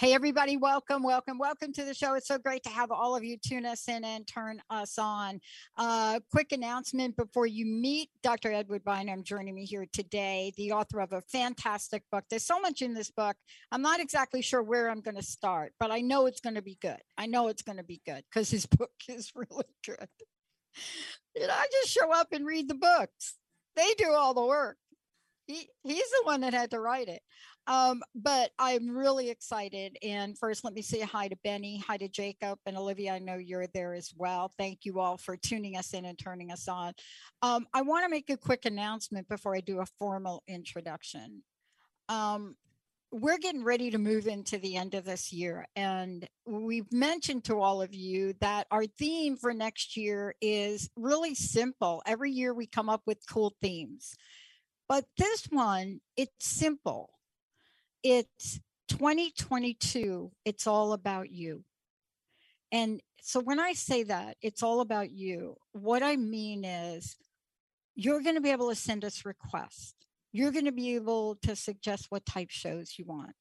Hey, everybody, welcome, welcome, welcome to the show. It's so great to have all of you tune us in and turn us on. Uh, quick announcement before you meet Dr. Edward Bynum joining me here today, the author of a fantastic book. There's so much in this book. I'm not exactly sure where I'm going to start, but I know it's going to be good. I know it's going to be good because his book is really good. And I just show up and read the books, they do all the work. He, he's the one that had to write it. Um, but I'm really excited. And first, let me say hi to Benny, hi to Jacob, and Olivia. I know you're there as well. Thank you all for tuning us in and turning us on. Um, I want to make a quick announcement before I do a formal introduction. Um, we're getting ready to move into the end of this year. And we've mentioned to all of you that our theme for next year is really simple. Every year we come up with cool themes. But this one, it's simple it's 2022 it's all about you. And so when i say that it's all about you what i mean is you're going to be able to send us requests. You're going to be able to suggest what type shows you want.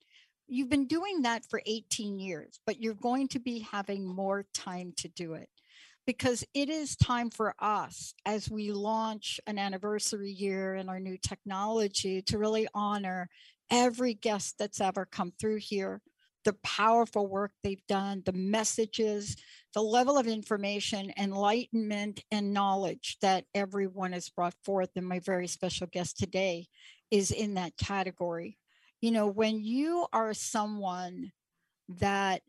You've been doing that for 18 years but you're going to be having more time to do it. Because it is time for us as we launch an anniversary year and our new technology to really honor every guest that's ever come through here, the powerful work they've done, the messages, the level of information, enlightenment, and knowledge that everyone has brought forth. And my very special guest today is in that category. You know, when you are someone that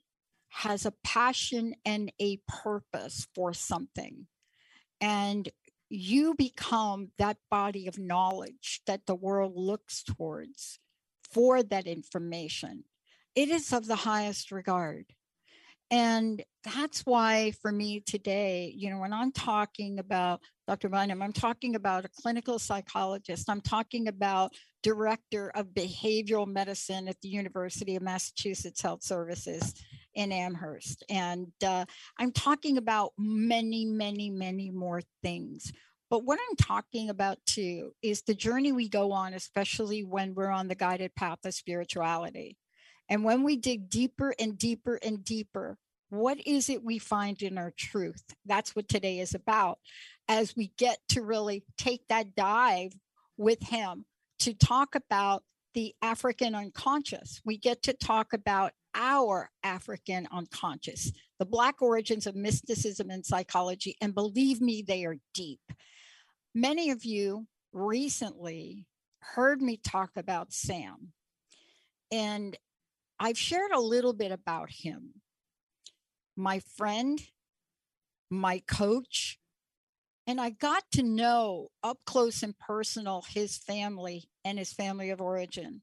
has a passion and a purpose for something, and you become that body of knowledge that the world looks towards for that information. It is of the highest regard. And that's why for me today, you know, when I'm talking about Dr. Bynum, I'm talking about a clinical psychologist, I'm talking about director of behavioral medicine at the University of Massachusetts Health Services in Amherst. And uh, I'm talking about many, many, many more things. But what I'm talking about too is the journey we go on, especially when we're on the guided path of spirituality. And when we dig deeper and deeper and deeper, what is it we find in our truth? That's what today is about. As we get to really take that dive with him to talk about the African unconscious, we get to talk about our African unconscious, the Black origins of mysticism and psychology. And believe me, they are deep. Many of you recently heard me talk about Sam, and I've shared a little bit about him. My friend, my coach, and I got to know up close and personal his family and his family of origin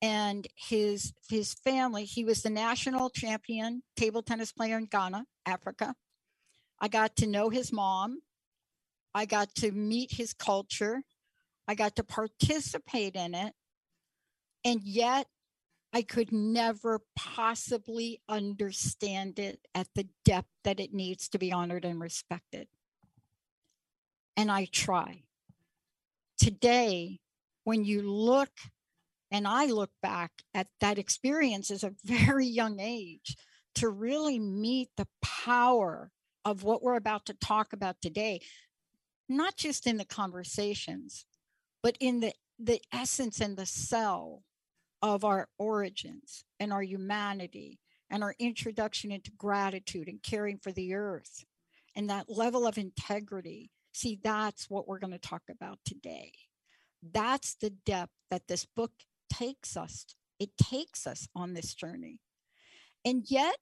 and his his family he was the national champion table tennis player in Ghana Africa I got to know his mom I got to meet his culture. I got to participate in it. And yet, I could never possibly understand it at the depth that it needs to be honored and respected. And I try. Today, when you look and I look back at that experience as a very young age to really meet the power of what we're about to talk about today, not just in the conversations, but in the, the essence and the cell of our origins and our humanity and our introduction into gratitude and caring for the earth and that level of integrity. See, that's what we're going to talk about today. That's the depth that this book takes us it takes us on this journey. And yet,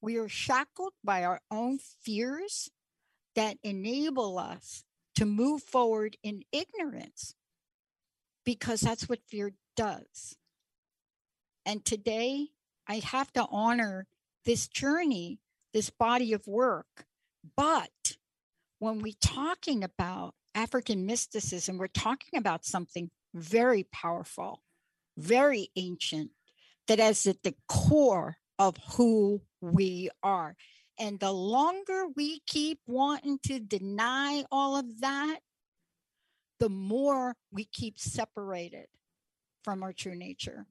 we are shackled by our own fears that enable us to move forward in ignorance because that's what fear does. And today, I have to honor this journey, this body of work. But when we're talking about African mysticism, we're talking about something very powerful, very ancient, that is at the core of who we are. And the longer we keep wanting to deny all of that, the more we keep separated from our true nature.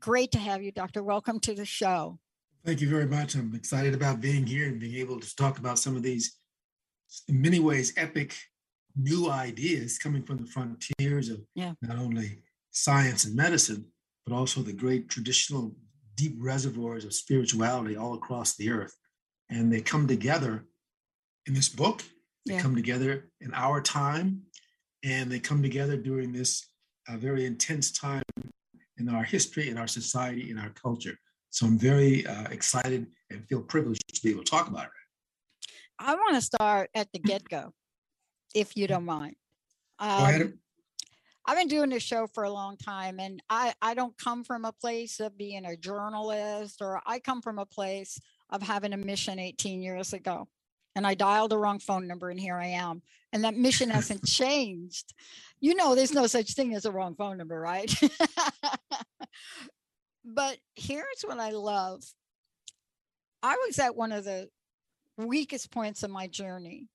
Great to have you, Doctor. Welcome to the show. Thank you very much. I'm excited about being here and being able to talk about some of these, in many ways, epic new ideas coming from the frontiers of yeah. not only science and medicine, but also the great traditional deep reservoirs of spirituality all across the earth. And they come together in this book, they yeah. come together in our time, and they come together during this uh, very intense time in our history, in our society, in our culture. So I'm very uh, excited and feel privileged to be able to talk about it. I want to start at the get go, if you don't mind. Um, Go ahead. I've been doing this show for a long time, and I, I don't come from a place of being a journalist, or I come from a place of having a mission 18 years ago. And I dialed the wrong phone number, and here I am. And that mission hasn't changed. You know, there's no such thing as a wrong phone number, right? but here's what I love I was at one of the weakest points of my journey.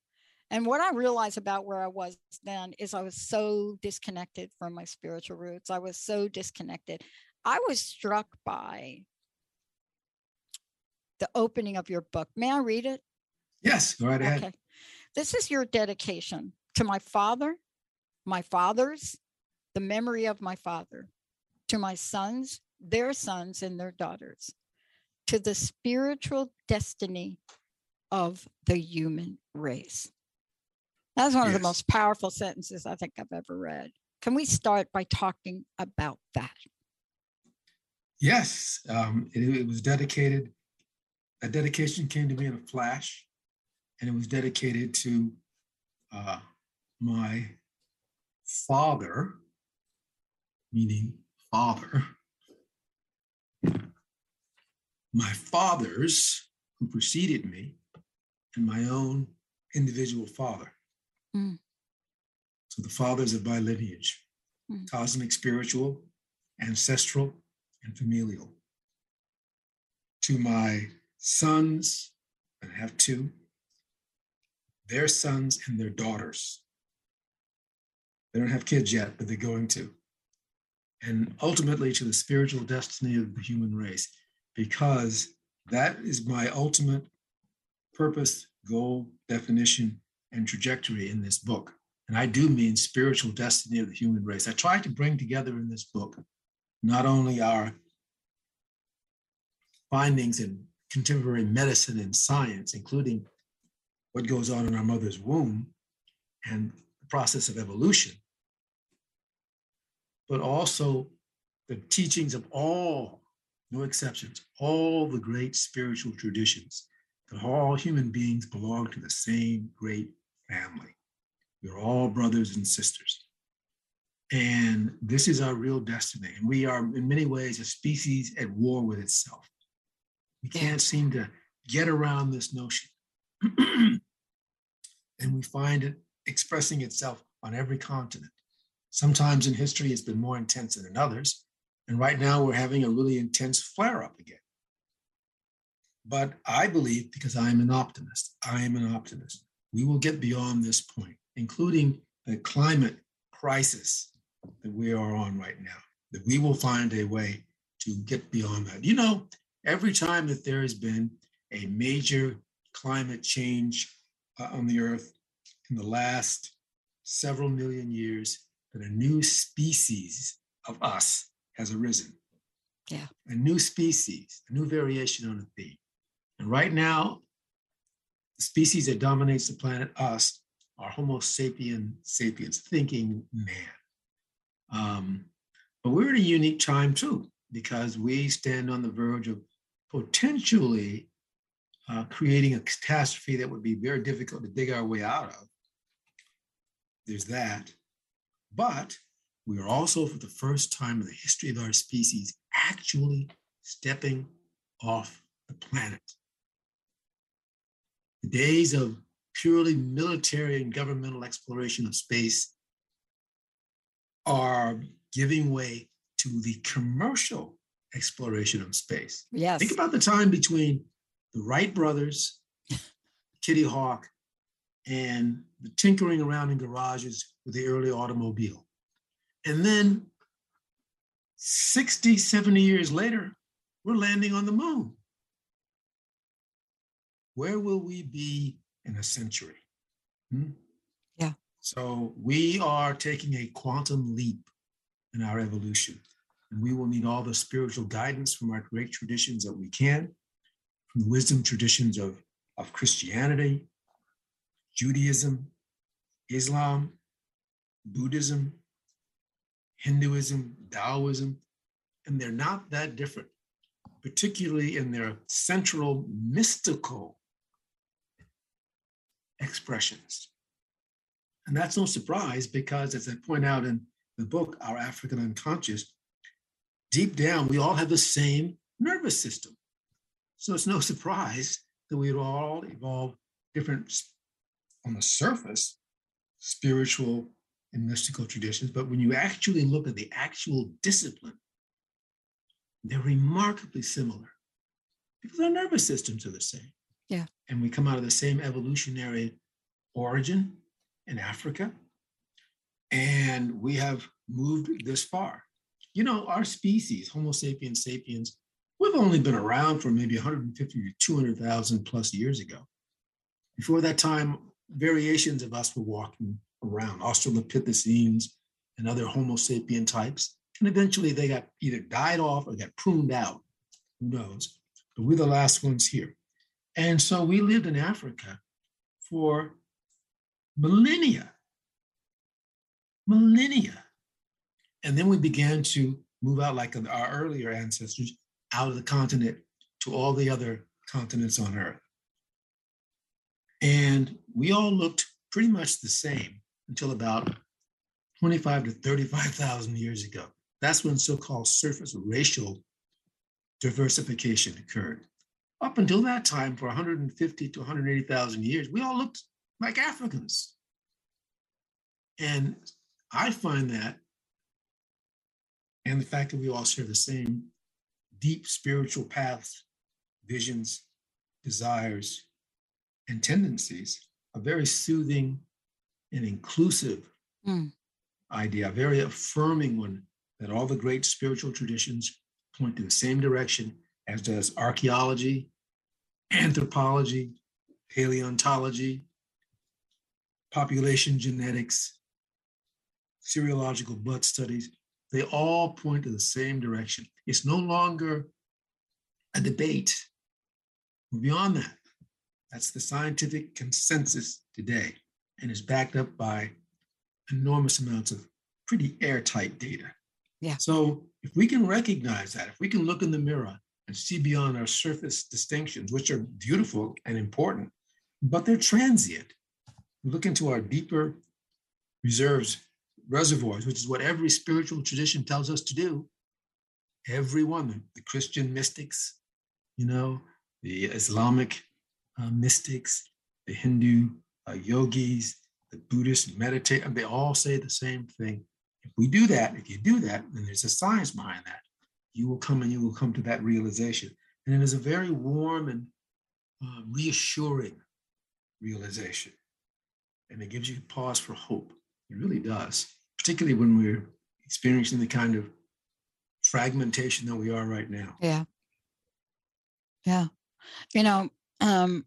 And what I realized about where I was then is I was so disconnected from my spiritual roots. I was so disconnected. I was struck by the opening of your book. May I read it? Yes, go right ahead. Okay. This is your dedication to my father, my fathers, the memory of my father, to my sons, their sons, and their daughters, to the spiritual destiny of the human race. That's one yes. of the most powerful sentences I think I've ever read. Can we start by talking about that? Yes, um, it, it, was dedicated. A dedication came to me in a flash, and it was dedicated to uh, my father, meaning father, my fathers who preceded me, and my own individual father. Mm. So the fathers of my lineage, mm. cosmic, spiritual, ancestral, and familial. To my sons, I have two, their sons and their daughters. They don't have kids yet, but they're going to. And ultimately to the spiritual destiny of the human race, because that is my ultimate purpose, goal, definition, and trajectory in this book. And I do mean spiritual destiny of the human race. I try to bring together in this book not only our findings in contemporary medicine and science, including what goes on in our mother's womb and the process of evolution, but also the teachings of all, no exceptions, all the great spiritual traditions that all human beings belong to the same great family. We're all brothers and sisters. And this is our real destiny. And we are, in many ways, a species at war with itself. We can't seem to get around this notion. and we find it expressing itself on every continent. Sometimes in history, it's been more intense than in others. And right now, we're having a really intense flare up again. But I believe, because I am an optimist, I am an optimist we will get beyond this point, including the climate crisis that we are on right now, that we will find a way to get beyond that. You know, every time that there has been a major climate change uh, on the earth in the last several million years, that a new species of us has arisen. Yeah. A new species, a new variation on a theme. And right now, the species that dominates the planet, us, are Homo sapien sapiens, thinking man. Um, but we're at a unique time too. because we stand on the verge of potentially uh, creating a catastrophe that would be very difficult to dig our way out of. There's that. But we are also, for the first time in the history of our species, actually stepping off the planet. The days of purely military and governmental exploration of space are giving way to the commercial exploration of space. Yes. Think about the time between the Wright brothers, Kitty Hawk, and the tinkering around in garages with the early automobile. And then 60, 70 years later, we're landing on the moon. Where will we be in a century? Hmm? Yeah. So we are taking a quantum leap in our evolution. And we will need all the spiritual guidance from our great traditions that we can, from the wisdom traditions of, of Christianity, Judaism, Islam, Buddhism, Hinduism, Taoism, and they're not that different, particularly in their central mystical expressions. And that's no surprise because, as I point out in the book, Our African Unconscious, deep down, we all have the same nervous system. So it's no surprise that we all evolve different on the surface, spiritual and mystical traditions. But when you actually look at the actual discipline, they're remarkably similar because our nervous systems are the same. Yeah. And we come out of the same evolutionary origin in Africa. And we have moved this far. You know, our species, Homo sapiens sapiens, we've only been around for maybe 150 to 200,000 plus years ago. Before that time, variations of us were walking around, Australopithecines and other Homo sapien types. And eventually they got either died off or got pruned out. Who knows? But we're the last ones here. And so we lived in Africa for millennia. Millennia. And then we began to move out like our earlier ancestors out of the continent to all the other continents on Earth. And we all looked pretty much the same until about 25 to 35,000 years ago. That's when so called surface racial diversification occurred. Up until that time, for 150 to 180,000 years, we all looked like Africans. And I find that, and the fact that we all share the same deep spiritual paths, visions, desires, and tendencies, a very soothing and inclusive Mm. idea, a very affirming one that all the great spiritual traditions point to the same direction as does archaeology, anthropology, paleontology, population genetics, serological blood studies. They all point to the same direction. It's no longer a debate. We're beyond that. That's the scientific consensus today and is backed up by enormous amounts of pretty airtight data. Yeah. So if we can recognize that, if we can look in the mirror and see beyond our surface distinctions, which are beautiful and important, but they're transient. Look into our deeper reserves, reservoirs, which is what every spiritual tradition tells us to do. Every one, the, the Christian mystics, you know, the Islamic uh, mystics, the Hindu uh, yogis, the Buddhist meditate, they all say the same thing. If we do that, if you do that, then there's a science behind that. You will come and you will come to that realization. And it is a very warm and uh, reassuring realization. And it gives you pause for hope. It really does, particularly when we're experiencing the kind of fragmentation that we are right now. Yeah. Yeah. You know, um,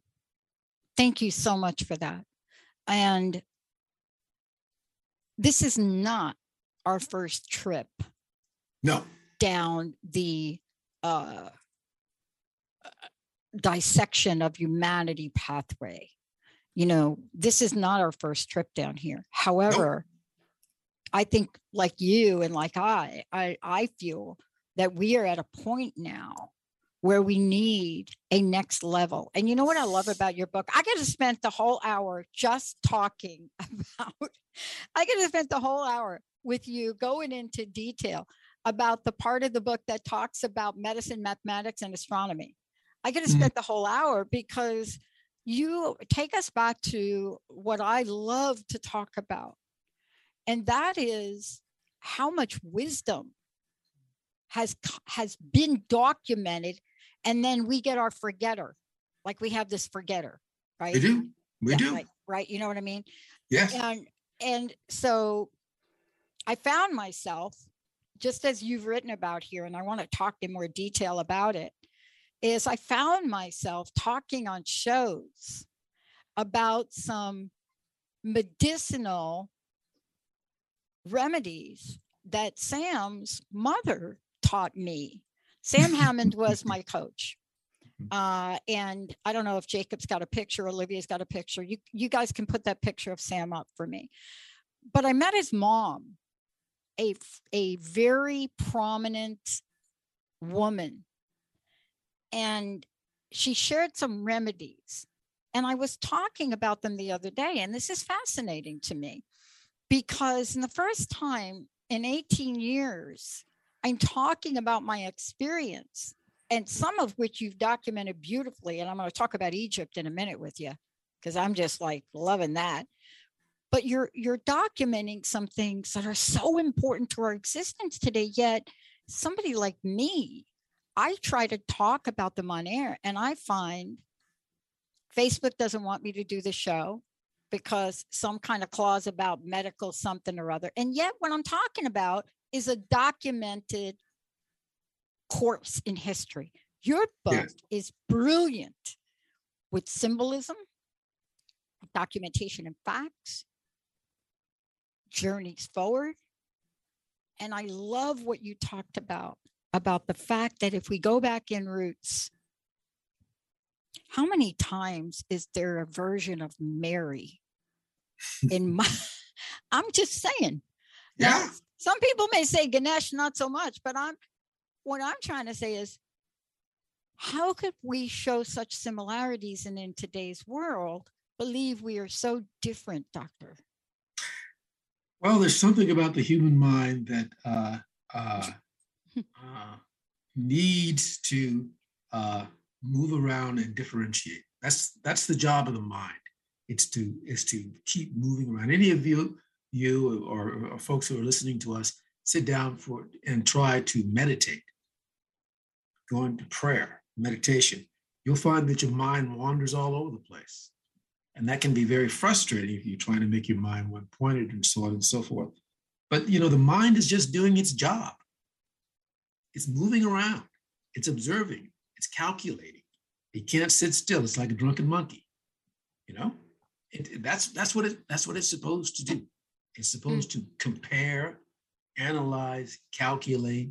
thank you so much for that. And this is not our first trip No, down the uh, dissection of humanity pathway. You know, this is not our first trip down here. However, I think like you and like I, I, I feel that we are at a point now where we need a next level. And you know what I love about your book? I could have spent the whole hour just talking about, I could have spent the whole hour with you going into detail about the part of the book that talks about medicine, mathematics, and astronomy. I could have mm-hmm. spent the whole hour because you take us back to what I love to talk about. And that is how much wisdom has has been documented and then we get our forgetter. Like we have this forgetter right? We do. We yeah, do. right, right you know what i mean? Yes. And and so i found myself just as you've written about here and i want to talk in more detail about it is i found myself talking on shows about some medicinal remedies that sam's mother taught me Sam Hammond was my coach. Mm-hmm. Uh, and I don't know if Jacob's got a picture, Olivia's got a picture. You you guys can put that picture of Sam up for me. But I met his mom, a a very prominent woman, and she shared some remedies. And I was talking about them the other day, and this is fascinating to me because in the first time in 18 years, I'm talking about my experience and some of which you've documented beautifully. And I'm going to talk about Egypt in a minute with you because I'm just like loving that. But you're you're documenting some things that are so important to our existence today. Yet somebody like me, I try to talk about them on air, and I find Facebook doesn't want me to do the show because some kind of clause about medical something or other. And yet, what I'm talking about is a documented course in history. Your book is brilliant with symbolism, documentation and facts, journeys forward. And I love what you talked about about the fact that if we go back in roots, how many times is there a version of Mary in my I'm just saying. Yeah. Now, some people may say Ganesh, not so much, but I'm what I'm trying to say is how could we show such similarities and in today's world believe we are so different, doctor? Well, there's something about the human mind that uh, uh, uh, needs to uh, move around and differentiate. That's that's the job of the mind. It's to is to keep moving around. Any of you you or, or folks who are listening to us sit down for and try to meditate, go into prayer, meditation, you'll find that your mind wanders all over the place. And that can be very frustrating if you're trying to make your mind one pointed and so on and so forth. But you know, the mind is just doing its job. It's moving around, it's observing, it's calculating. It can't sit still. It's like a drunken monkey. You know, it, that's that's what it that's what it's supposed to do. It's supposed mm. to compare, analyze, calculate,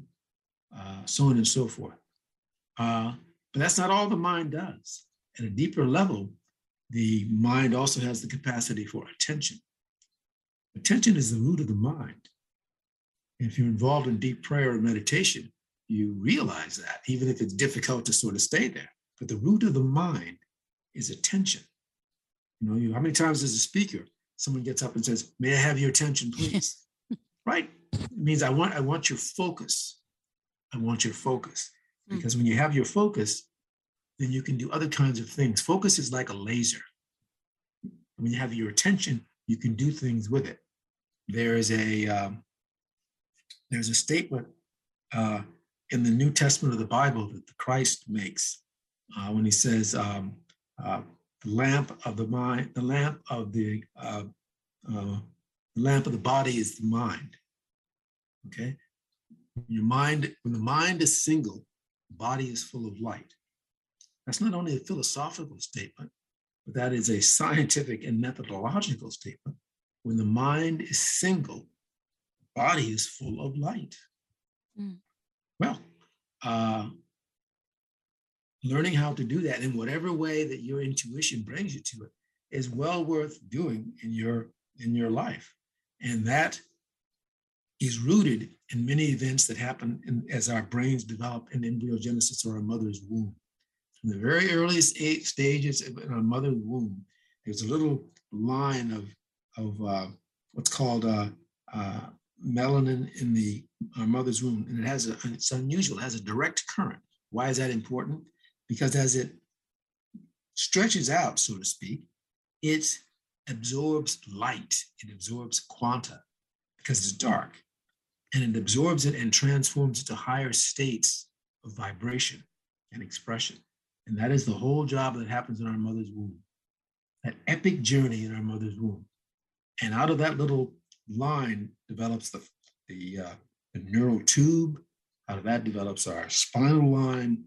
uh, so on and so forth. Uh, but that's not all the mind does. At a deeper level, the mind also has the capacity for attention. Attention is the root of the mind. If you're involved in deep prayer or meditation, you realize that, even if it's difficult to sort of stay there. But the root of the mind is attention. You know, you, how many times as a speaker someone gets up and says, "May I have your attention, please?" right? It means I want I want your focus. I want your focus hmm. because when you have your focus, then you can do other kinds of things. Focus is like a laser. When you have your attention, you can do things with it. There is a um, there's a statement uh, in the New Testament of the Bible that the Christ makes uh, when he says, um, uh, the lamp of the mind, the lamp of the uh, uh, lamp of the body is the mind. Okay, your mind, when the mind is single, the body is full of light. That's not only a philosophical statement, but that is a scientific and methodological statement. When the mind is single, the body is full of light. Mm. Well, uh, learning how to do that in whatever way that your intuition brings you to it is well worth doing in your in your life and that is rooted in many events that happen in, as our brains develop in embryogenesis or our mother's womb. From the very earliest eight stages in our mother's womb, there's a little line of, of uh, what's called uh, uh, melanin in the mother's womb, and it has a, it's unusual, it has a direct current. Why is that important? Because as it stretches out, so to speak, it absorbs light, it absorbs quanta because it's dark, and it absorbs it and transforms it to higher states of vibration and expression. And that is the whole job that happens in our mother's womb. That epic journey in our mother's womb. And out of that little line develops the, the, uh, the neural tube. Out of that develops our spinal line,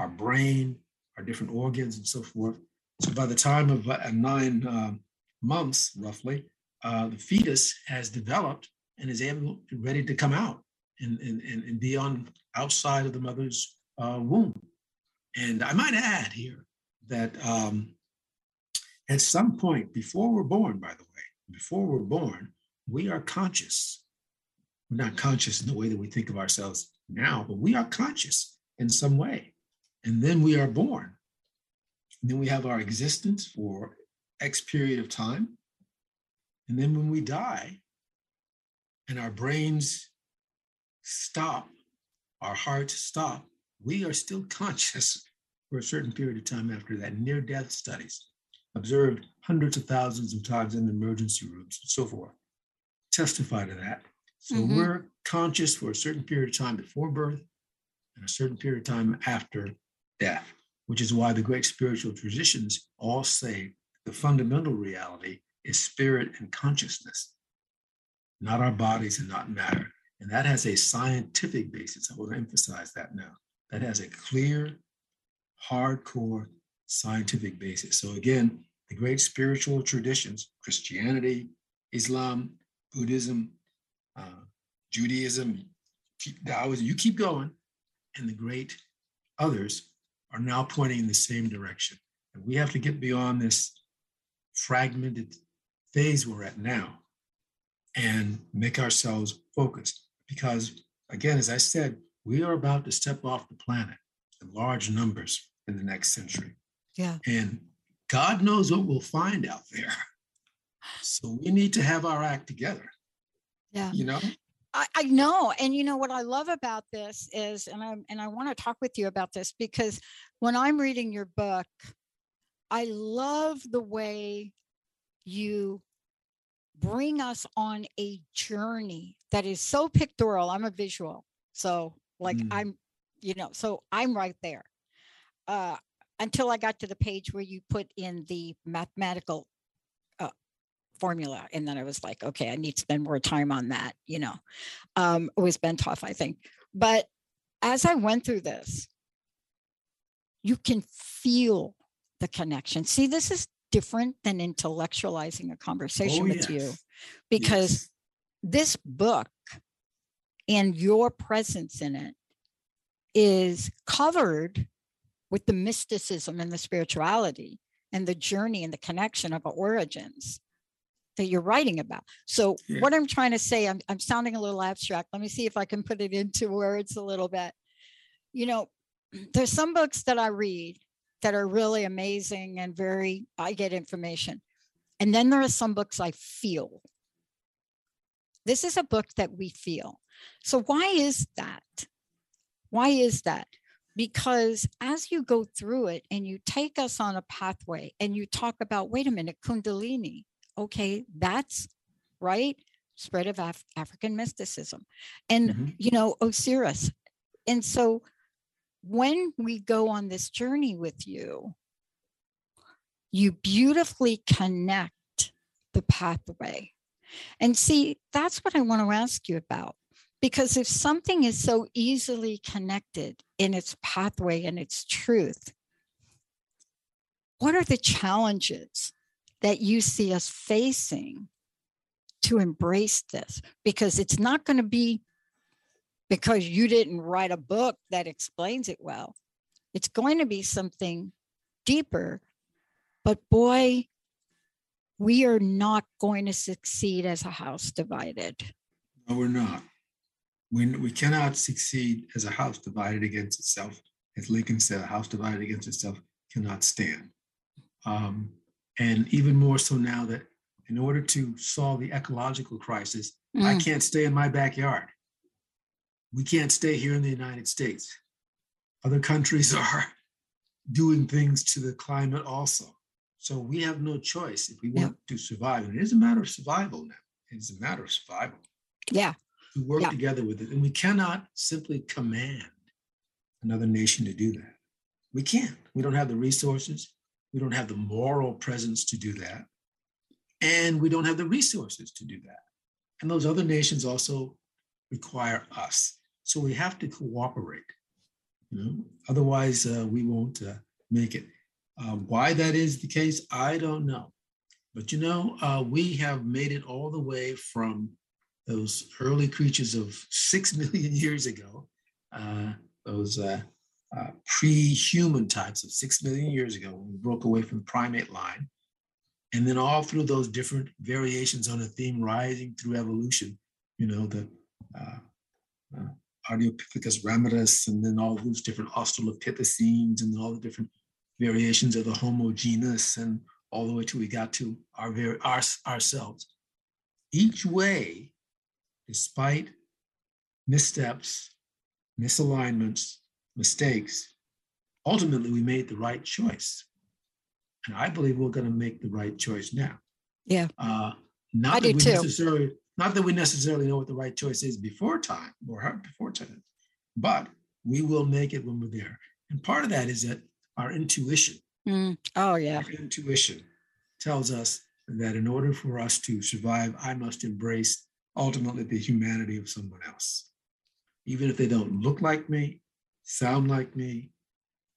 our brain, our different organs, and so forth. So by the time of uh, nine uh, months, roughly, uh, the fetus has developed and is able, ready to come out and, and, and be on outside of the mother's uh, womb. And I might add here that um, at some point before we're born, by the way, before we're born, we are conscious. We're not conscious in the way that we think of ourselves now, but we are conscious in some way. And then we are born. And then we have our existence for X period of time. And then when we die and our brains stop, our hearts stop, we are still conscious for a certain period of time after that. Near death studies observed hundreds of thousands of times in the emergency rooms and so forth testify to that. So mm-hmm. we're conscious for a certain period of time before birth and a certain period of time after death, which is why the great spiritual traditions all say the fundamental reality is spirit and consciousness, not our bodies and not matter. And that has a scientific basis. I want to emphasize that now. That has a clear, hardcore scientific basis. So, again, the great spiritual traditions, Christianity, Islam, Buddhism, uh, Judaism, Taoism, you keep going, and the great others are now pointing in the same direction. And we have to get beyond this fragmented phase we're at now and make ourselves focused. Because, again, as I said, we are about to step off the planet in large numbers in the next century. Yeah. And God knows what we'll find out there. So we need to have our act together. Yeah. You know? I, I know. And you know what I love about this is, and I and I want to talk with you about this because when I'm reading your book, I love the way you bring us on a journey that is so pictorial. I'm a visual. So like mm. I'm, you know, so I'm right there. Uh until I got to the page where you put in the mathematical formula. And then I was like, okay, I need to spend more time on that, you know. Um, it was Bentov, I think. But as I went through this, you can feel the connection. See, this is different than intellectualizing a conversation oh, with yes. you because yes. this book and your presence in it is covered with the mysticism and the spirituality and the journey and the connection of our origins that you're writing about. So, yeah. what I'm trying to say, I'm, I'm sounding a little abstract. Let me see if I can put it into words a little bit. You know, there's some books that I read that are really amazing and very, I get information. And then there are some books I feel. This is a book that we feel. So, why is that? Why is that? because as you go through it and you take us on a pathway and you talk about wait a minute kundalini okay that's right spread of Af- african mysticism and mm-hmm. you know osiris and so when we go on this journey with you you beautifully connect the pathway and see that's what i want to ask you about because if something is so easily connected in its pathway and its truth, what are the challenges that you see us facing to embrace this? Because it's not going to be because you didn't write a book that explains it well. It's going to be something deeper. But boy, we are not going to succeed as a house divided No, we're not. We, we cannot succeed as a house divided against itself. As Lincoln said, a house divided against itself cannot stand. Um, and even more so now that in order to solve the ecological crisis, mm. I can't stay in my backyard. We can't stay here in the United States. Other countries are doing things to the climate also. So we have no choice if we want to survive. And it is a matter of survival now. It's a matter of survival. Yeah. To work yeah. together with it. And we cannot simply command another nation to do that. We can't. We don't have the resources. We don't have the moral presence to do that. And we don't have the resources to do that. And those other nations also require us. So we have to cooperate. You know? Otherwise, uh, we won't uh, make it. Uh, why that is the case, I don't know. But you know, uh, we have made it all the way from those early creatures of six million years ago, uh, those uh, pre-human types of six million years ago, when we broke away from the primate line, and then all through those different variations on a theme rising through evolution, you know, the uh, uh, Ardipithecus ramidus, and then all those different Australopithecines, and all the different variations of the Homo genus, and all the way till we got to our very our, ourselves. Each way, despite missteps, misalignments, mistakes, ultimately we made the right choice. And I believe we're going to make the right choice now. Yeah. Uh, not I that do we too. necessarily not that we necessarily know what the right choice is before time or before time, but we will make it when we're there. And part of that is that our intuition. Mm. Oh yeah. Our intuition tells us that in order for us to survive, I must embrace ultimately the humanity of someone else. Even if they don't look like me, sound like me,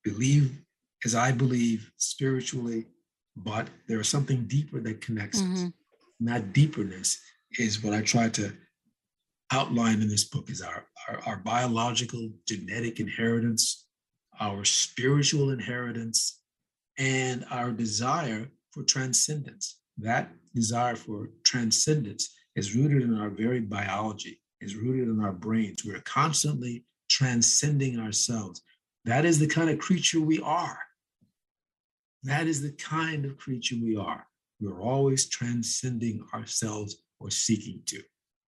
believe as I believe spiritually, but there is something deeper that connects mm-hmm. us. And that deeperness is what I try to outline in this book is our, our, our biological genetic inheritance, our spiritual inheritance, and our desire for transcendence. That desire for transcendence is rooted in our very biology, is rooted in our brains. We're constantly transcending ourselves. That is the kind of creature we are. That is the kind of creature we are. We're always transcending ourselves or seeking to.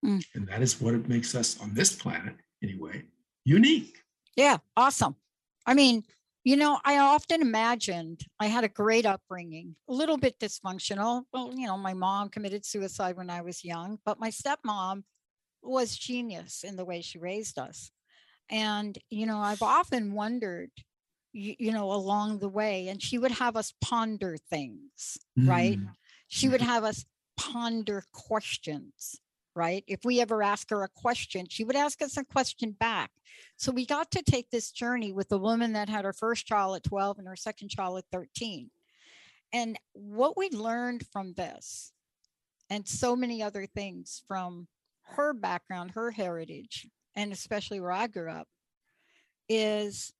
Mm. And that is what it makes us on this planet, anyway, unique. Yeah, awesome. I mean, you know, I often imagined I had a great upbringing, a little bit dysfunctional. Well, you know, my mom committed suicide when I was young, but my stepmom was genius in the way she raised us. And, you know, I've often wondered, you, you know, along the way, and she would have us ponder things, mm. right? She would have us ponder questions, right? If we ever ask her a question, she would ask us a question back. So we got to take this journey with the woman that had her first child at 12 and her second child at 13. And what we learned from this, and so many other things from her background, her heritage, and especially where I grew up, is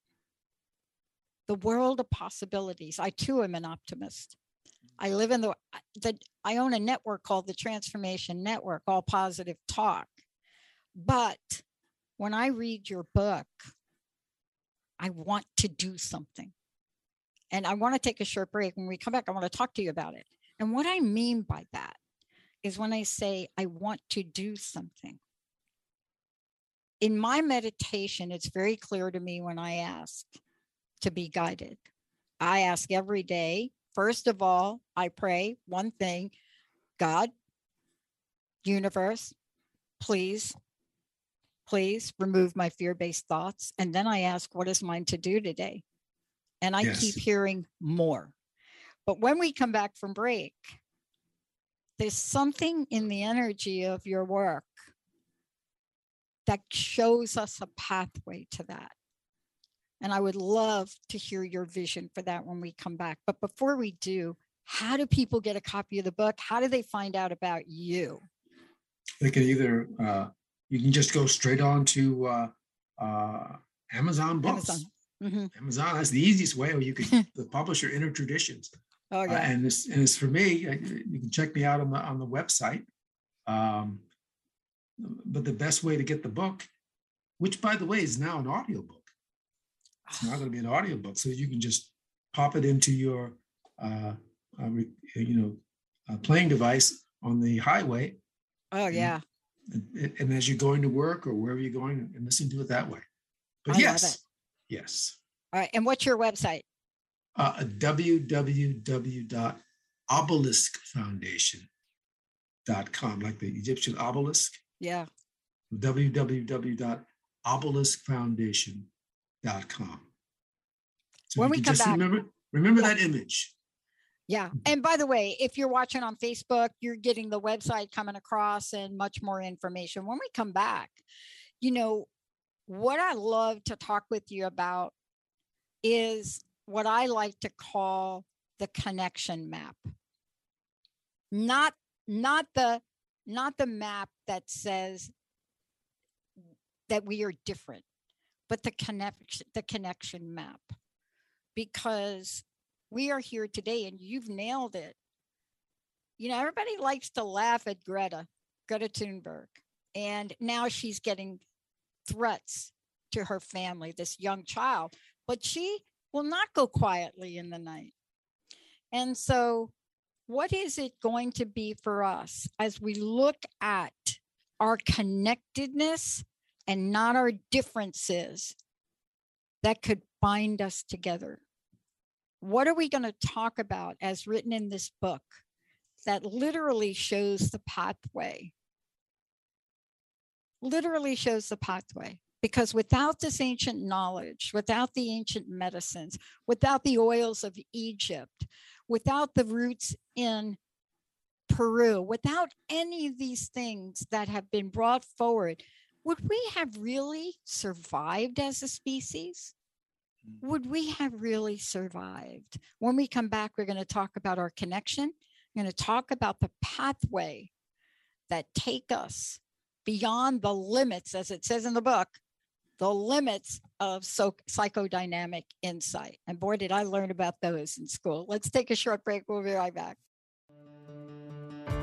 the world of possibilities. I too am an optimist. I mm-hmm. live in the, the I own a network called the Transformation Network, all positive talk. But when I read your book, I want to do something. And I want to take a short break. When we come back, I want to talk to you about it. And what I mean by that is when I say I want to do something, in my meditation, it's very clear to me when I ask to be guided. I ask every day, first of all, I pray one thing God, universe, please, please remove my fear based thoughts. And then I ask, what is mine to do today? And I yes. keep hearing more. But when we come back from break, there's something in the energy of your work that shows us a pathway to that. And I would love to hear your vision for that when we come back. But before we do, how do people get a copy of the book? How do they find out about you? They can either, uh, you can just go straight on to uh, uh, Amazon Books. Amazon. Mm-hmm. Amazon, that's the easiest way, or you can the publisher Inner Traditions. Oh, uh, yeah. and this and it's for me. You can check me out on the on the website. Um, but the best way to get the book, which by the way is now an audiobook, it's not going to be an audiobook, so you can just pop it into your, uh, uh, you know, uh, playing device on the highway. Oh yeah. And, and, as you're going to work or wherever you're going, and listen to it that way. But I yes, yes. All right. And what's your website? Uh, www.obeliskfoundation.com, like the Egyptian obelisk. Yeah. www.obeliskfoundation.com. So when we come back, remember, remember yeah. that image. Yeah. Mm-hmm. And by the way, if you're watching on Facebook, you're getting the website coming across and much more information. When we come back, you know, what I love to talk with you about is what I like to call the connection map. Not not the not the map that says that we are different, but the connection the connection map. Because we are here today and you've nailed it. You know, everybody likes to laugh at Greta, Greta Thunberg. And now she's getting threats to her family, this young child, but she will not go quietly in the night. And so, what is it going to be for us as we look at our connectedness and not our differences that could bind us together? what are we going to talk about as written in this book that literally shows the pathway? Literally shows the pathway. Because without this ancient knowledge, without the ancient medicines, without the oils of Egypt, without the roots in Peru, without any of these things that have been brought forward, would we have really survived as a species? Mm. would we have really survived? When we come back, we're going to talk about our connection. I'm going to talk about the pathway that take us beyond the limits, as it says in the book, the limits of so psychodynamic insight. And boy, did I learn about those in school. Let's take a short break. We'll be right back.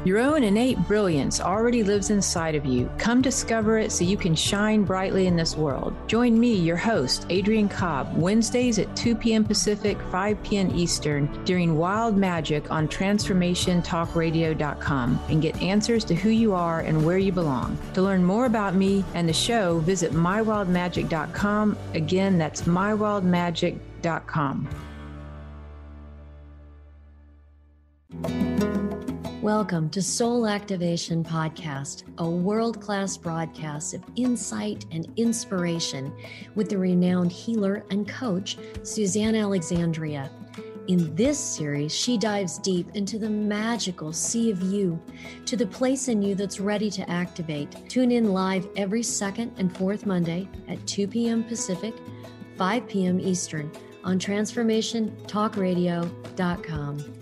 Your own innate brilliance already lives inside of you. Come discover it so you can shine brightly in this world. Join me, your host, Adrian Cobb, Wednesdays at 2 p.m. Pacific, 5 p.m. Eastern during Wild Magic on TransformationTalkRadio.com and get answers to who you are and where you belong. To learn more about me and the show, visit MyWildMagic.com. Again, that's MyWildMagic.com. Welcome to Soul Activation Podcast, a world class broadcast of insight and inspiration with the renowned healer and coach, Suzanne Alexandria. In this series, she dives deep into the magical sea of you, to the place in you that's ready to activate. Tune in live every second and fourth Monday at 2 p.m. Pacific, 5 p.m. Eastern on TransformationTalkRadio.com.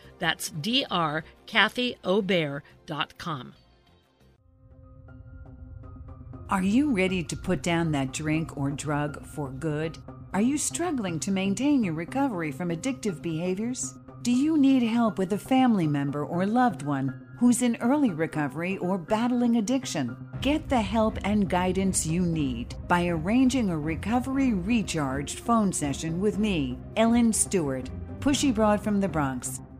That's drkathyobear.com. Are you ready to put down that drink or drug for good? Are you struggling to maintain your recovery from addictive behaviors? Do you need help with a family member or loved one who's in early recovery or battling addiction? Get the help and guidance you need by arranging a recovery recharged phone session with me, Ellen Stewart, Pushy Broad from the Bronx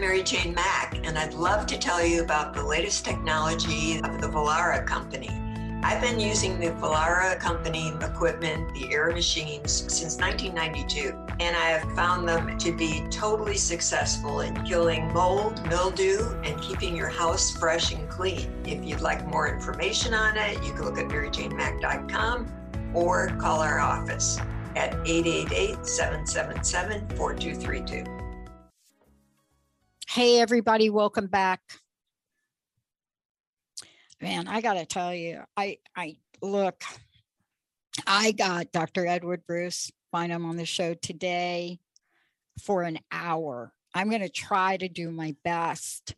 Mary Jane Mack, and I'd love to tell you about the latest technology of the Vollara company. I've been using the Vollara company equipment, the air machines, since 1992, and I have found them to be totally successful in killing mold, mildew, and keeping your house fresh and clean. If you'd like more information on it, you can look at maryjanemack.com or call our office at 888 777 4232. Hey, everybody, welcome back. Man, I got to tell you, I, I look, I got Dr. Edward Bruce, Bynum on the show today for an hour. I'm going to try to do my best.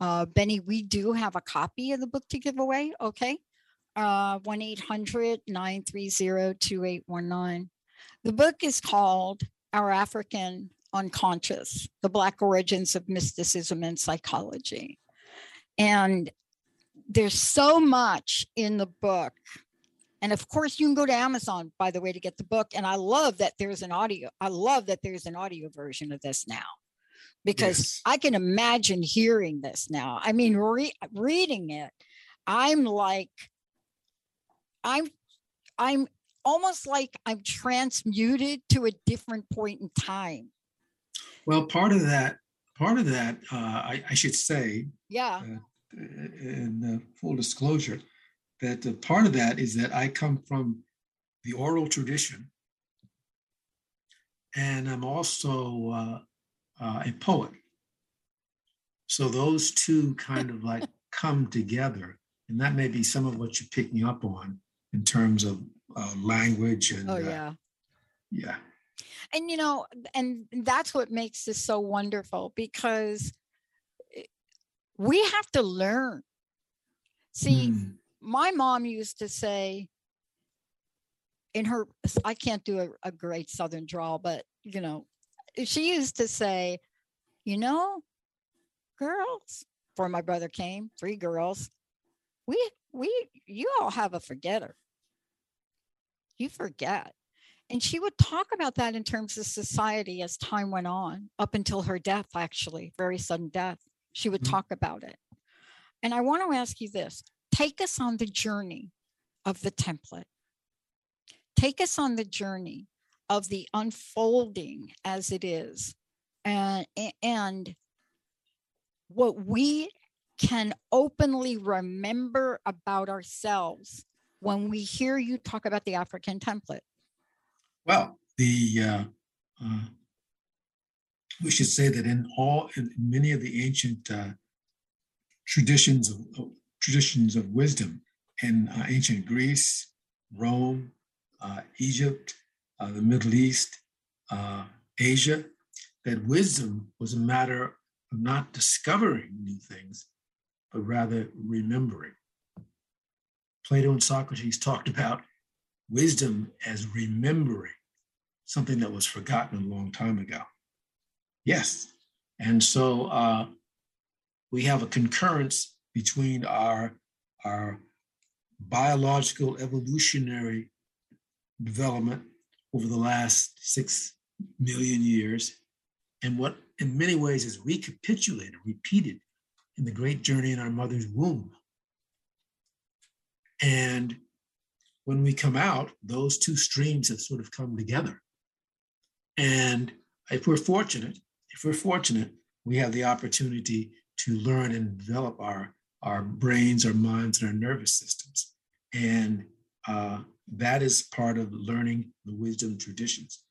Uh, Benny, we do have a copy of the book to give away. Okay. Uh, 1 800 930 2819. The book is called Our African Unconscious The Black Origins of Mysticism and Psychology. And there's so much in the book. And of course, you can go to Amazon, by the way, to get the book. And I love that there's an audio. I love that there's an audio version of this now because yes. I can imagine hearing this now. I mean, re- reading it, I'm like, I'm, I'm almost like I'm transmuted to a different point in time. Well, part of that, part of that, uh, I, I, should say, yeah, uh, in full disclosure, that uh, part of that is that I come from the oral tradition, and I'm also uh, uh, a poet. So those two kind of like come together, and that may be some of what you're picking up on in terms of uh, language and oh yeah, yeah. And you know, and that's what makes this so wonderful because we have to learn. See, mm. my mom used to say, in her, I can't do a, a great Southern drawl, but you know, she used to say, you know, girls, before my brother came, three girls, we, we, you all have a forgetter. You forget. And she would talk about that in terms of society as time went on, up until her death, actually, very sudden death. She would mm-hmm. talk about it. And I want to ask you this take us on the journey of the template. Take us on the journey of the unfolding as it is and, and what we can openly remember about ourselves when we hear you talk about the African template. Well, the uh, uh, we should say that in all in many of the ancient uh, traditions of, traditions of wisdom in uh, ancient Greece, Rome, uh, Egypt, uh, the Middle East, uh, Asia, that wisdom was a matter of not discovering new things, but rather remembering. Plato and Socrates talked about wisdom as remembering something that was forgotten a long time ago. Yes. And so uh, we have a concurrence between our, our biological evolutionary development over the last six million years and what in many ways is recapitulated, repeated in the great journey in our mother's womb. And when we come out, those two streams have sort of come together. And if we're fortunate, if we're fortunate, we have the opportunity to learn and develop our, our brains, our minds, and our nervous systems. And uh, that is part of learning the wisdom traditions.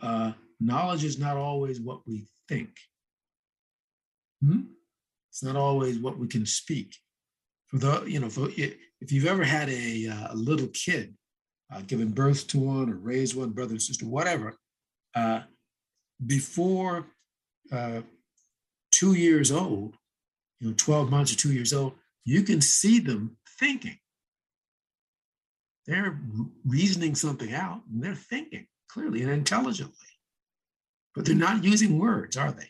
Uh, knowledge is not always what we think. Hmm? It's not always what we can speak. For the, you know, for, if you've ever had a, uh, a little kid, uh, given birth to one or raised one, brother, or sister, whatever, uh, before uh, two years old, you know, 12 months or two years old, you can see them thinking. They're reasoning something out and they're thinking clearly and intelligently. But they're not using words, are they?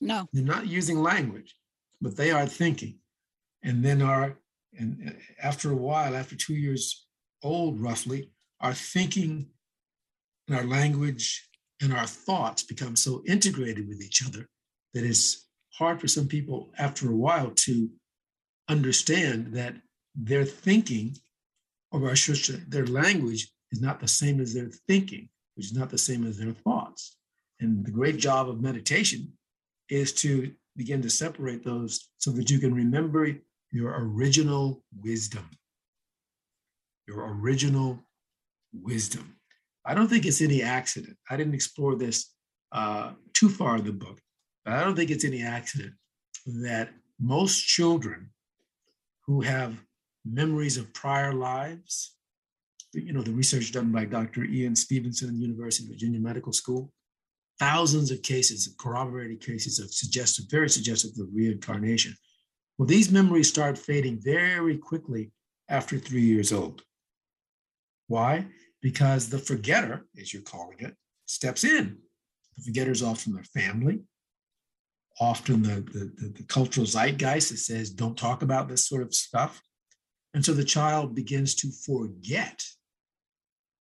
No. They're not using language, but they are thinking. And then are, and uh, after a while, after two years old roughly, our thinking and our language and our thoughts become so integrated with each other that it's hard for some people after a while to understand that their thinking, or should say, their language is not the same as their thinking, which is not the same as their thoughts. And the great job of meditation is to begin to separate those so that you can remember your original wisdom. Your original wisdom. I don't think it's any accident. I didn't explore this uh, too far in the book, but I don't think it's any accident that most children who have memories of prior lives, you know, the research done by Dr. Ian Stevenson, University of Virginia Medical School, thousands of cases, corroborated cases of suggestive, very suggestive of reincarnation. Well, these memories start fading very quickly after three years old. Why? Because the forgetter, as you're calling it, steps in. The forgetter is often their family, often the, the, the, the cultural zeitgeist that says, don't talk about this sort of stuff. And so the child begins to forget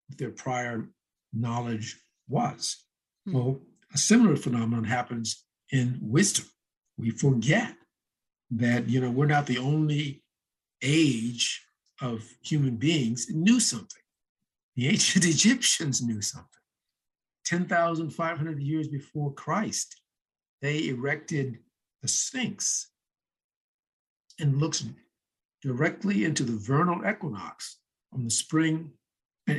what their prior knowledge was. Hmm. Well, a similar phenomenon happens in wisdom. We forget that, you know, we're not the only age of human beings knew something. The ancient Egyptians knew something. 10,500 years before Christ, they erected the Sphinx and looks directly into the vernal equinox from the spring uh,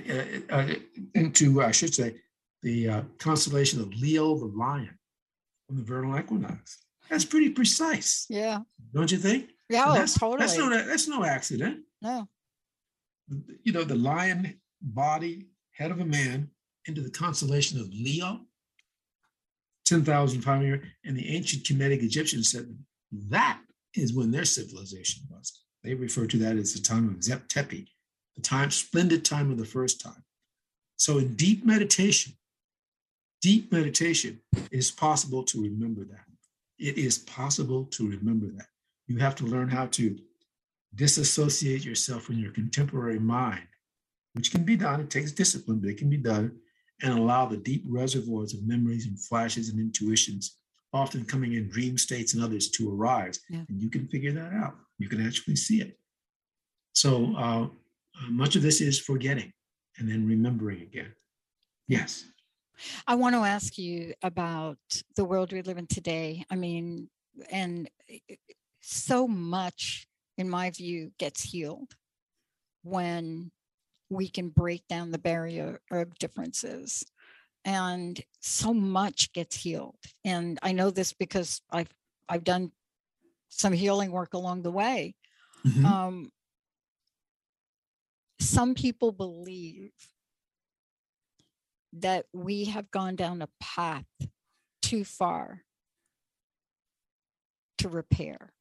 uh, into, I should say, the uh, constellation of Leo the lion on the vernal equinox. That's pretty precise. Yeah. Don't you think? Yeah, that's, totally. That's no, that's no accident. No. You know, the lion body, head of a man, into the constellation of Leo, 10,500 years. And the ancient Kemetic Egyptians said that is when their civilization was. They refer to that as the time of Zep Tepi, the time, splendid time of the first time. So in deep meditation, deep meditation, it is possible to remember that. It is possible to remember that. You have to learn how to disassociate yourself from your contemporary mind, which can be done. It takes discipline, but it can be done, and allow the deep reservoirs of memories and flashes and intuitions, often coming in dream states and others, to arise. Yeah. And you can figure that out. You can actually see it. So uh, uh much of this is forgetting and then remembering again. Yes. I want to ask you about the world we live in today. I mean, and so much, in my view, gets healed when we can break down the barrier of differences. And so much gets healed. And I know this because I've I've done some healing work along the way. Mm-hmm. Um, some people believe that we have gone down a path too far to repair.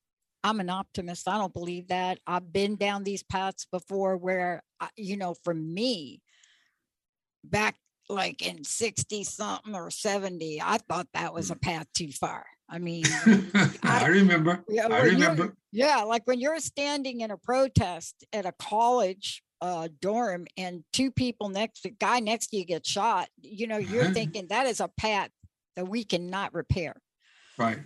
I'm an optimist. I don't believe that. I've been down these paths before where, you know, for me, back like in 60 something or 70, I thought that was a mm. path too far. I mean, I, I, remember. Yeah, I remember. Yeah, like when you're standing in a protest at a college uh, dorm and two people next to guy next to you gets shot, you know, you're thinking that is a path that we cannot repair. Right.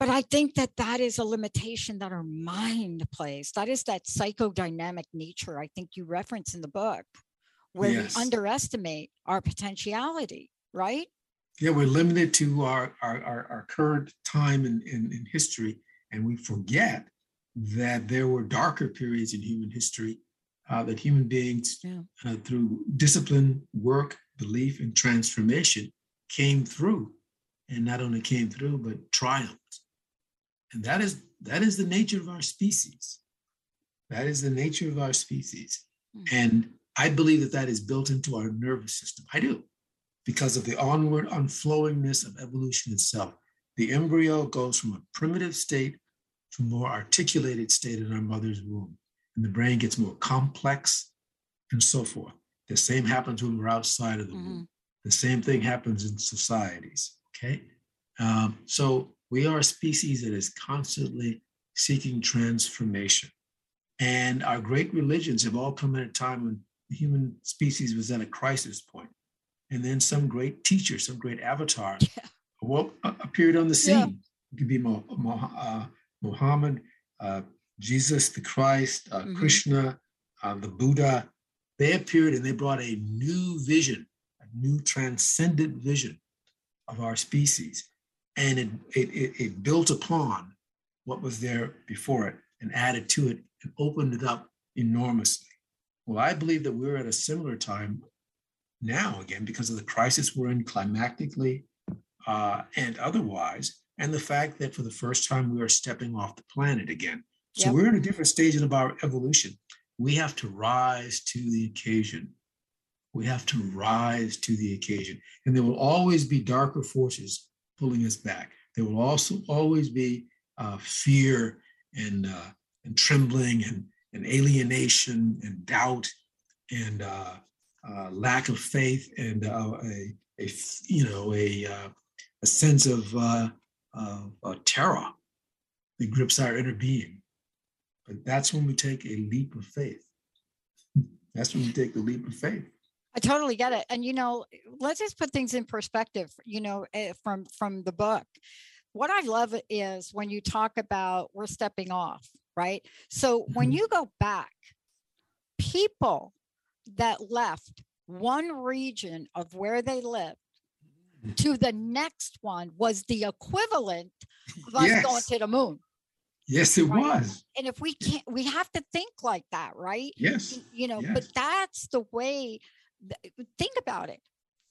But I think that that is a limitation that our mind plays. That is that psychodynamic nature I think you reference in the book, where yes. we underestimate our potentiality, right? Yeah, we're limited to our our, our, our current time in, in, in history, and we forget that there were darker periods in human history uh, that human beings, yeah. uh, through discipline, work, belief, and transformation, came through, and not only came through but triumphed. And that is that is the nature of our species. That is the nature of our species, mm-hmm. and I believe that that is built into our nervous system. I do, because of the onward unflowingness of evolution itself. The embryo goes from a primitive state to a more articulated state in our mother's womb and the brain gets more complex and so forth. The same happens when we're outside of the mm-hmm. womb. The same thing happens in societies. Okay. Um, so we are a species that is constantly seeking transformation. And our great religions have all come at a time when the human species was at a crisis point. And then some great teacher, some great avatar yeah. well, appeared on the scene. Yeah. It could be uh, Muhammad, uh, Jesus the Christ, uh, mm-hmm. Krishna, uh, the Buddha. They appeared and they brought a new vision, a new transcendent vision of our species. And it, it, it, it built upon what was there before it and added to it and opened it up enormously. Well, I believe that we're at a similar time now again because of the crisis we're in climactically uh, and otherwise, and the fact that for the first time we are stepping off the planet again. So yep. we're in a different stage of our evolution. We have to rise to the occasion. We have to rise to the occasion. And there will always be darker forces pulling us back. There will also always be uh, fear and, uh, and trembling and, and alienation and doubt and uh, uh lack of faith and uh, a, a, you know a, uh, a sense of terror that grips our inner being. But that's when we take a leap of faith. That's when we take the leap of faith. I totally get it. And you know, let's just put things in perspective, you know, eh, from from the book. What I love is when you talk about we're stepping off, right? So mm-hmm. when you go back, people that left one region of where they lived mm-hmm. to the next one was the equivalent of us yes. going to the moon. Yes, it right? was. And if we can't, we have to think like that, right? Yes. You know, yes. but that's the way. Think about it.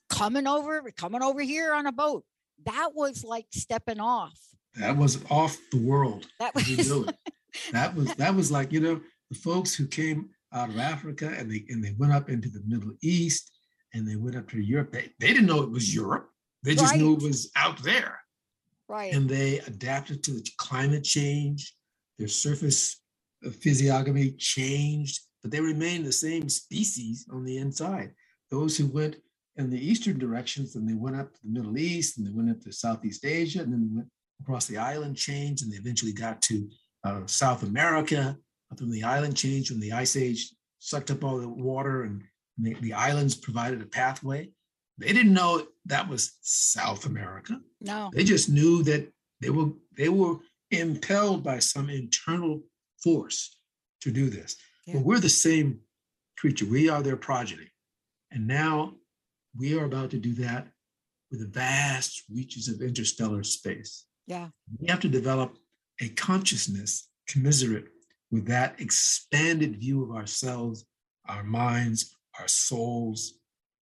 Coming over, coming over here on a boat. That was like stepping off. That was off the world. That was that was that was like you know the folks who came out of Africa and they and they went up into the Middle East and they went up to Europe. They, they didn't know it was Europe. They just right. knew it was out there. Right. And they adapted to the climate change. Their surface physiognomy changed, but they remained the same species on the inside. Those who went in the eastern directions, and they went up to the Middle East, and they went up to Southeast Asia, and then went across the island chains, and they eventually got to uh, South America. Then the island changed when the ice age sucked up all the water, and the, the islands provided a pathway. They didn't know that was South America. No. They just knew that they were they were impelled by some internal force to do this. Yeah. But we're the same creature. We are their progeny. And now we are about to do that with the vast reaches of interstellar space. Yeah. We have to develop a consciousness commiserate with that expanded view of ourselves, our minds, our souls,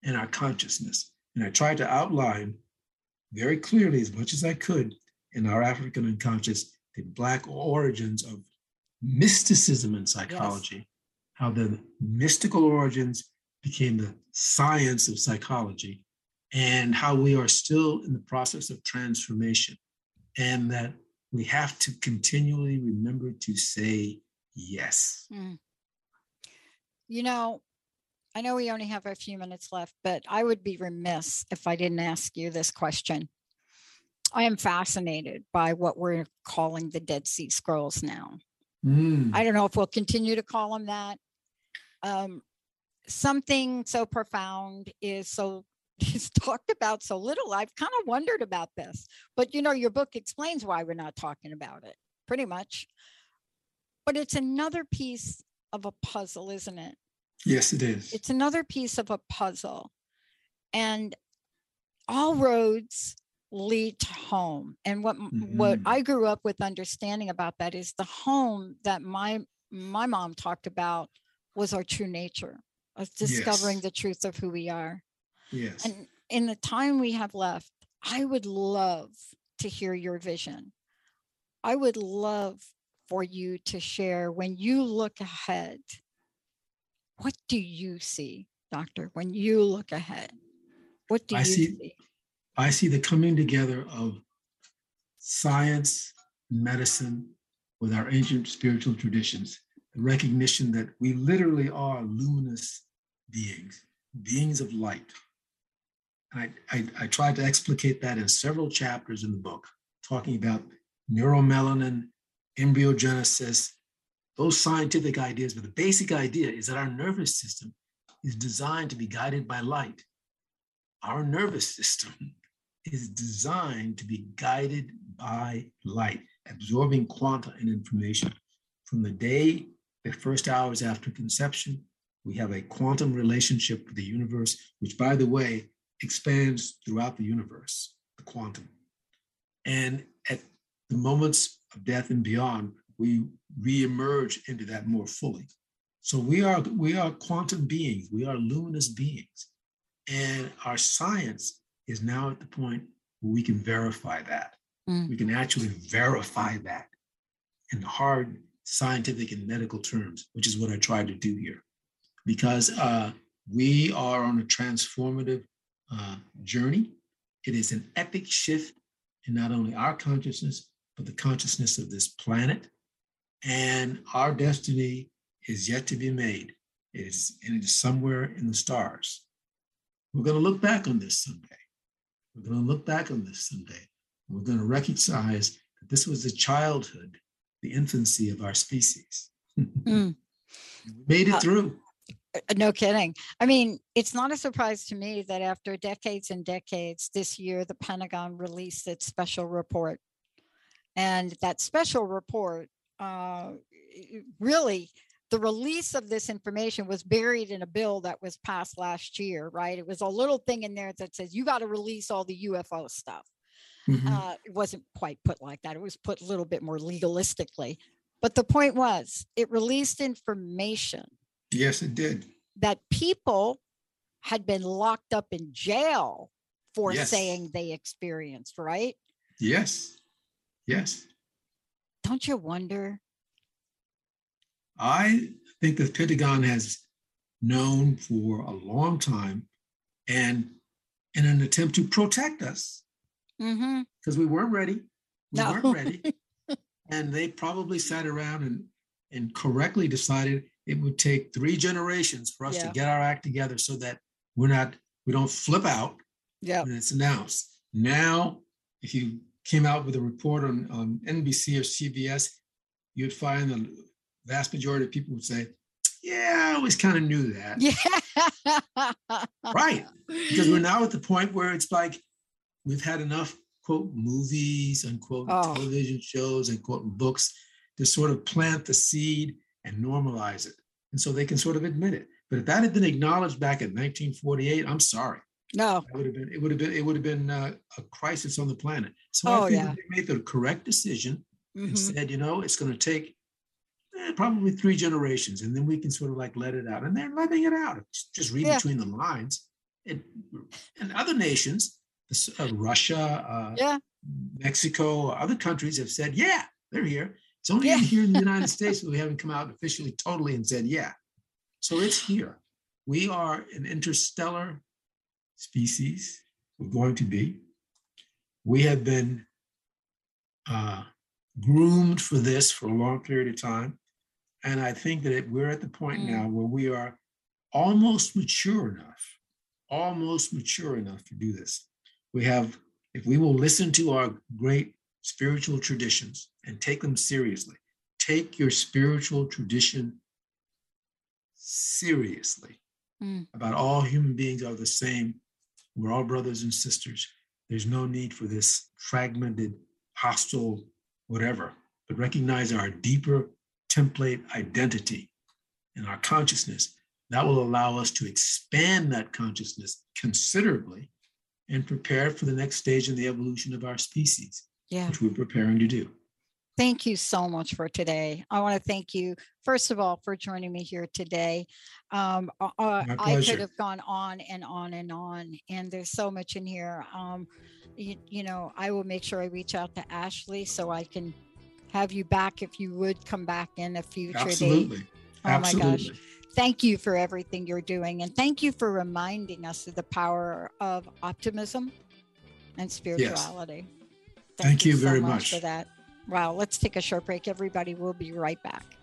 and our consciousness. And I tried to outline very clearly, as much as I could, in our African unconscious, the Black origins of mysticism in psychology, yes. how the mystical origins became the science of psychology, and how we are still in the process of transformation, and that we have to continually remember to say yes. Mm. You know, I know we only have a few minutes left, but I would be remiss if I didn't ask you this question. I am fascinated by what we're calling the Dead Sea Scrolls now. Mm. I don't know if we'll continue to call them that. Um, something so profound is so is talked about so little. I've kind of wondered about this, but you know, your book explains why we're not talking about it, pretty much. But it's another piece of a puzzle, isn't it? Yes, it is. It's another piece of a puzzle. And all roads lead to home. And what mm-hmm. what I grew up with understanding about that is the home that my my mom talked about was our true nature, of discovering yes. the truth of who we are. Yes. And in the time we have left, I would love to hear your vision. I would love for you to share when you look ahead what do you see, doctor, when you look ahead? What do I you see, see? I see the coming together of science, medicine, with our ancient spiritual traditions, the recognition that we literally are luminous beings, beings of light. I, I, I tried to explicate that in several chapters in the book, talking about neuromelanin, embryogenesis, those scientific ideas, but the basic idea is that our nervous system is designed to be guided by light. Our nervous system is designed to be guided by light, absorbing quanta and information. From the day, the first hours after conception, we have a quantum relationship with the universe, which, by the way, expands throughout the universe, the quantum. And at the moments of death and beyond, we re-emerge into that more fully. So we are we are quantum beings, we are luminous beings. And our science is now at the point where we can verify that. Mm. We can actually verify that in hard scientific and medical terms, which is what I tried to do here. Because uh, we are on a transformative uh, journey. It is an epic shift in not only our consciousness, but the consciousness of this planet. And our destiny is yet to be made. It is, and it is somewhere in the stars. We're going to look back on this someday. We're going to look back on this someday. We're going to recognize that this was the childhood, the infancy of our species. Mm. we made it through. Uh, no kidding. I mean, it's not a surprise to me that after decades and decades, this year the Pentagon released its special report. And that special report uh, really the release of this information was buried in a bill that was passed last year, right? It was a little thing in there that says you got to release all the UFO stuff. Mm-hmm. Uh, it wasn't quite put like that. It was put a little bit more legalistically. But the point was, it released information. Yes, it did. That people had been locked up in jail for yes. saying they experienced, right? Yes. Yes. Don't you wonder I think the Pentagon has known for a long time and in an attempt to protect us because mm-hmm. we weren't ready. We no. weren't ready. and they probably sat around and, and correctly decided it would take three generations for us yeah. to get our act together so that we're not, we don't flip out yeah. when it's announced. Now, if you came out with a report on, on NBC or CBS, you'd find the vast majority of people would say, yeah, I always kind of knew that. Yeah. right. Because we're now at the point where it's like we've had enough quote movies, unquote oh. television shows, and quote books to sort of plant the seed and normalize it. And so they can sort of admit it. But if that had been acknowledged back in 1948, I'm sorry. No, it would have been. It would have been. It would have been uh, a crisis on the planet. So oh, I think yeah. they made the correct decision mm-hmm. and said, you know, it's going to take eh, probably three generations, and then we can sort of like let it out. And they're letting it out. Just read yeah. between the lines. It, and other nations, uh, Russia, uh, yeah. Mexico, other countries have said, yeah, they're here. It's only yeah. here in the United States that we haven't come out officially totally and said, yeah. So it's here. We are an interstellar species. We're going to be. We have been uh, groomed for this for a long period of time. And I think that we're at the point mm. now where we are almost mature enough, almost mature enough to do this. We have, if we will listen to our great spiritual traditions and take them seriously, take your spiritual tradition seriously mm. about all human beings are the same. We're all brothers and sisters. There's no need for this fragmented, hostile, whatever, but recognize our deeper template identity and our consciousness, that will allow us to expand that consciousness considerably and prepare for the next stage in the evolution of our species, yeah. which we're preparing to do. Thank you so much for today. I want to thank you, first of all, for joining me here today. Um, uh, I could have gone on and on and on, and there's so much in here. Um, you, you know, I will make sure I reach out to Ashley so I can have you back if you would come back in a future Absolutely. date. Oh Absolutely. my gosh. Thank you for everything you're doing. And thank you for reminding us of the power of optimism and spirituality. Yes. Thank, thank, you, you very so much, much for that. Wow. Let's take a short break, everybody. We'll be right back.